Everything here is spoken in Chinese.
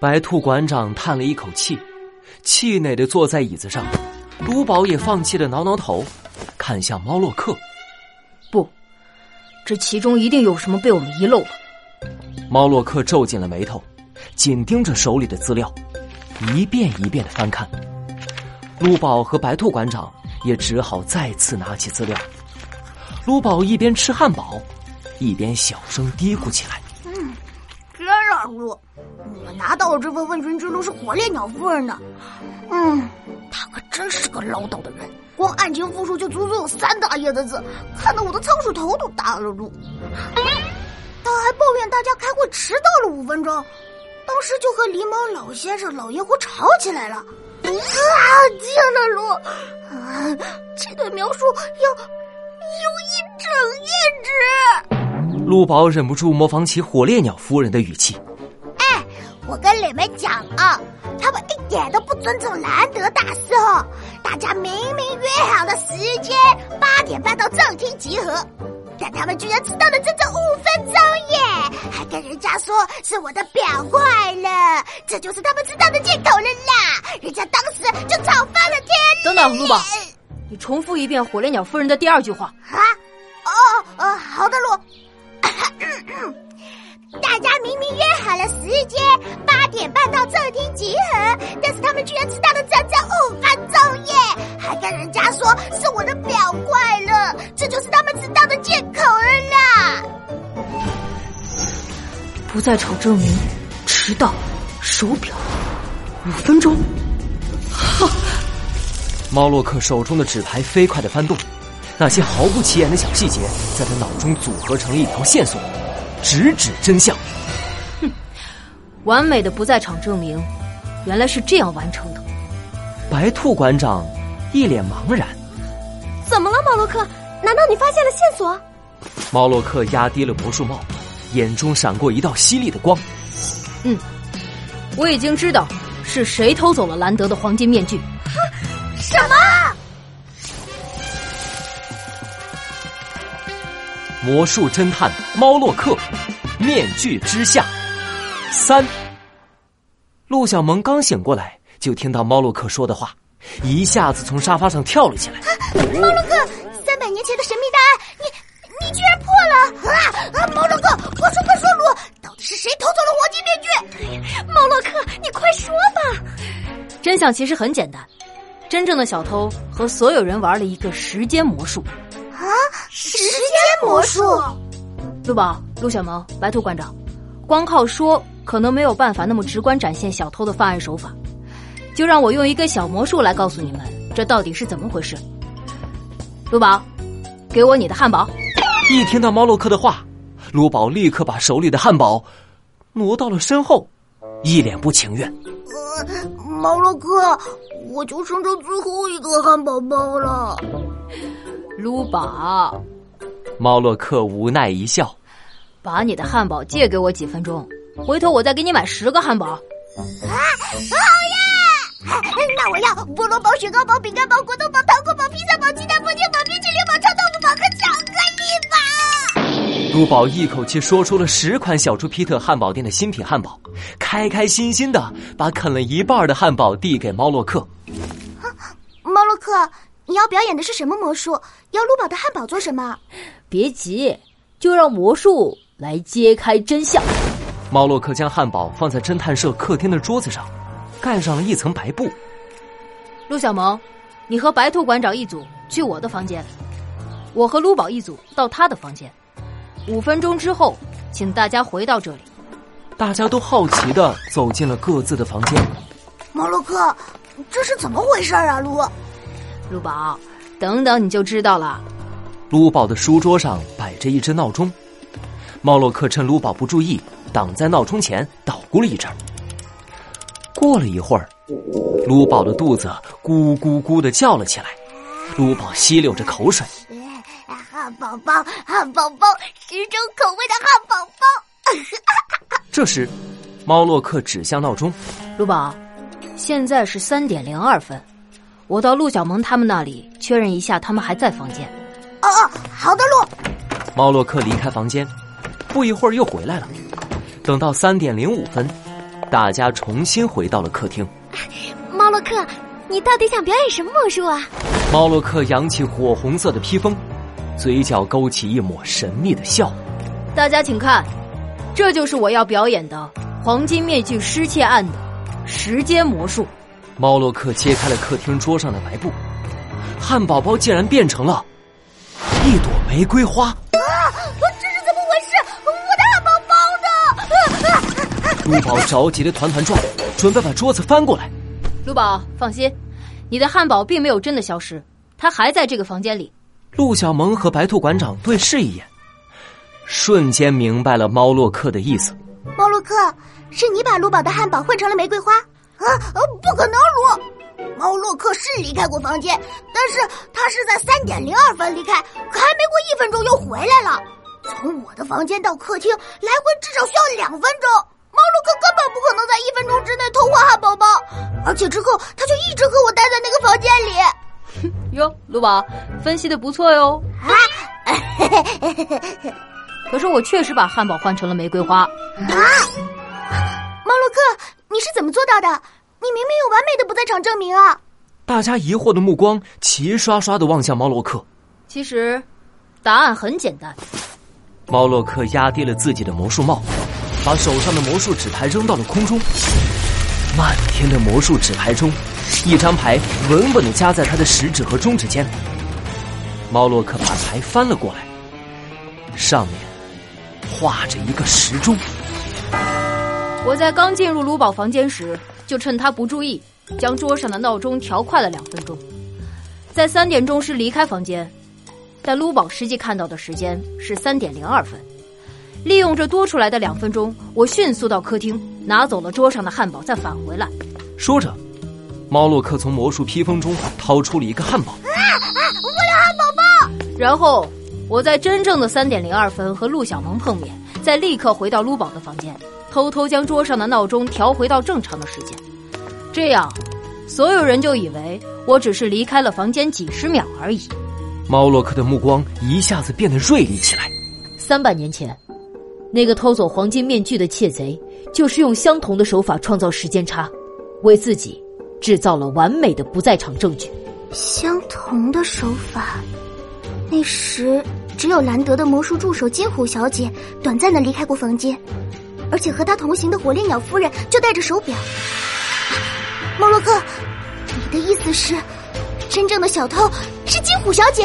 白兔馆长叹了一口气，气馁的坐在椅子上。卢宝也放弃了挠挠头，看向猫洛克。不，这其中一定有什么被我们遗漏了。猫洛克皱紧了眉头，紧盯着手里的资料，一遍一遍的翻看。卢宝和白兔馆长也只好再次拿起资料。卢宝一边吃汉堡，一边小声嘀咕起来：“嗯，天啊，卢，我这份问询之路是火烈鸟夫人的。嗯，他可真是个唠叨的人，光案情复述就足足有三大页的字，看得我的仓鼠头都大了。卢，他还抱怨大家开会迟到了五分钟，当时就和狸猫老先生、老爷狐吵起来了。啊，天哪，卢，啊，这段描述要。有一整页纸，陆宝忍不住模仿起火烈鸟夫人的语气。哎，我跟你们讲啊，他们一点都不尊重兰德大师哦。大家明明约好了时间八点半到正厅集合，但他们居然迟到了整整五分钟耶！还跟人家说是我的表坏了，这就是他们迟到的借口了啦！人家当时就吵翻了天。等等，陆宝。你重复一遍火烈鸟夫人的第二句话啊！哦，呃，好的，路。大家明明约好了时间八点半到正厅集合，但是他们居然迟到了整整五分钟耶！还跟人家说是我的表坏了，这就是他们迟到的借口了啦！不在场证明，迟到，手表，五分钟。哈。猫洛克手中的纸牌飞快的翻动，那些毫不起眼的小细节在他脑中组合成了一条线索，直指真相。哼，完美的不在场证明，原来是这样完成的。白兔馆长一脸茫然。怎么了，猫洛克？难道你发现了线索？猫洛克压低了魔术帽，眼中闪过一道犀利的光。嗯，我已经知道是谁偷走了兰德的黄金面具。什么？魔术侦探猫洛克，面具之下三。陆小萌刚醒过来，就听到猫洛克说的话，一下子从沙发上跳了起来。啊猫洛克，三百年前的神秘大案，你你居然破了！啊啊！猫洛克，快说快说，鲁，到底是谁偷走了黄金面具？猫洛克，你快说吧！真相其实很简单。真正的小偷和所有人玩了一个时间魔术，啊！时间魔术，陆宝、陆小萌、白兔馆长，光靠说可能没有办法那么直观展现小偷的犯案手法，就让我用一个小魔术来告诉你们，这到底是怎么回事。卢宝，给我你的汉堡。一听到猫洛克的话，卢宝立刻把手里的汉堡挪到了身后，一脸不情愿。呃，猫洛克。我就剩这最后一个汉堡包了，卢宝。猫洛克无奈一笑，把你的汉堡借给我几分钟，回头我再给你买十个汉堡。啊，好呀！那我要菠萝包、雪糕包、饼干包、果冻包、糖果包、披萨包、鸡蛋包、面包、冰淇淋包、臭豆腐包和巧克力包。卢宝一口气说出了十款小猪皮特汉堡店的新品汉堡，开开心心的把啃了一半的汉堡递给猫洛克。猫洛克，你要表演的是什么魔术？要卢宝的汉堡做什么？别急，就让魔术来揭开真相。猫洛克将汉堡放在侦探社客厅的桌子上，盖上了一层白布。陆小萌，你和白兔馆长一组去我的房间，我和卢宝一组到他的房间。五分钟之后，请大家回到这里。大家都好奇的走进了各自的房间。猫洛克。这是怎么回事啊，卢？卢宝，等等你就知道了。卢宝的书桌上摆着一只闹钟，猫洛克趁卢宝不注意，挡在闹钟前捣鼓了一阵。过了一会儿，卢宝的肚子咕咕咕的叫了起来。卢宝吸溜着口水，汉堡包，汉堡包，十种口味的汉堡包。这时，猫洛克指向闹钟，卢宝。现在是三点零二分，我到陆小萌他们那里确认一下，他们还在房间。哦哦，好的，陆。猫洛克离开房间，不一会儿又回来了。等到三点零五分，大家重新回到了客厅。猫洛克，你到底想表演什么魔术啊？猫洛克扬起火红色的披风，嘴角勾起一抹神秘的笑。大家请看，这就是我要表演的黄金面具失窃案的时间魔术。猫洛克揭开了客厅桌上的白布，汉堡包竟然变成了一朵玫瑰花。陆宝着急的团团转，准备把桌子翻过来。陆宝，放心，你的汉堡并没有真的消失，它还在这个房间里。陆小萌和白兔馆长对视一眼，瞬间明白了猫洛克的意思。猫洛克，是你把陆宝的汉堡换成了玫瑰花？啊，不可能！卢猫洛克是离开过房间，但是他是在三点零二分离开，可还没过一分钟又回来了。从我的房间到客厅来回至少需要两分钟，猫洛克根本不可能在一分钟之内偷换汉堡包，而且之后他就一直和我待在那个房间里。哟，卢宝分析的不错哟。啊，可是我确实把汉堡换成了玫瑰花。啊，猫洛克。你是怎么做到的？你明明有完美的不在场证明啊！大家疑惑的目光齐刷刷的望向猫洛克。其实，答案很简单。猫洛克压低了自己的魔术帽，把手上的魔术纸牌扔到了空中。漫天的魔术纸牌中，一张牌稳稳的夹在他的食指和中指间。猫洛克把牌翻了过来，上面画着一个时钟。我在刚进入卢宝房间时，就趁他不注意，将桌上的闹钟调快了两分钟，在三点钟时离开房间。但卢宝实际看到的时间是三点零二分。利用这多出来的两分钟，我迅速到客厅拿走了桌上的汉堡，再返回来。说着，猫洛克从魔术披风中掏出了一个汉堡。啊啊！我要汉堡包！然后我在真正的三点零二分和陆小萌碰面，再立刻回到卢宝的房间。偷偷将桌上的闹钟调回到正常的时间，这样，所有人就以为我只是离开了房间几十秒而已。猫洛克的目光一下子变得锐利起来。三百年前，那个偷走黄金面具的窃贼，就是用相同的手法创造时间差，为自己制造了完美的不在场证据。相同的手法，那时只有兰德的魔术助手金虎小姐短暂的离开过房间。而且和她同行的火烈鸟夫人就戴着手表。莫洛克，你的意思是，真正的小偷是金虎小姐？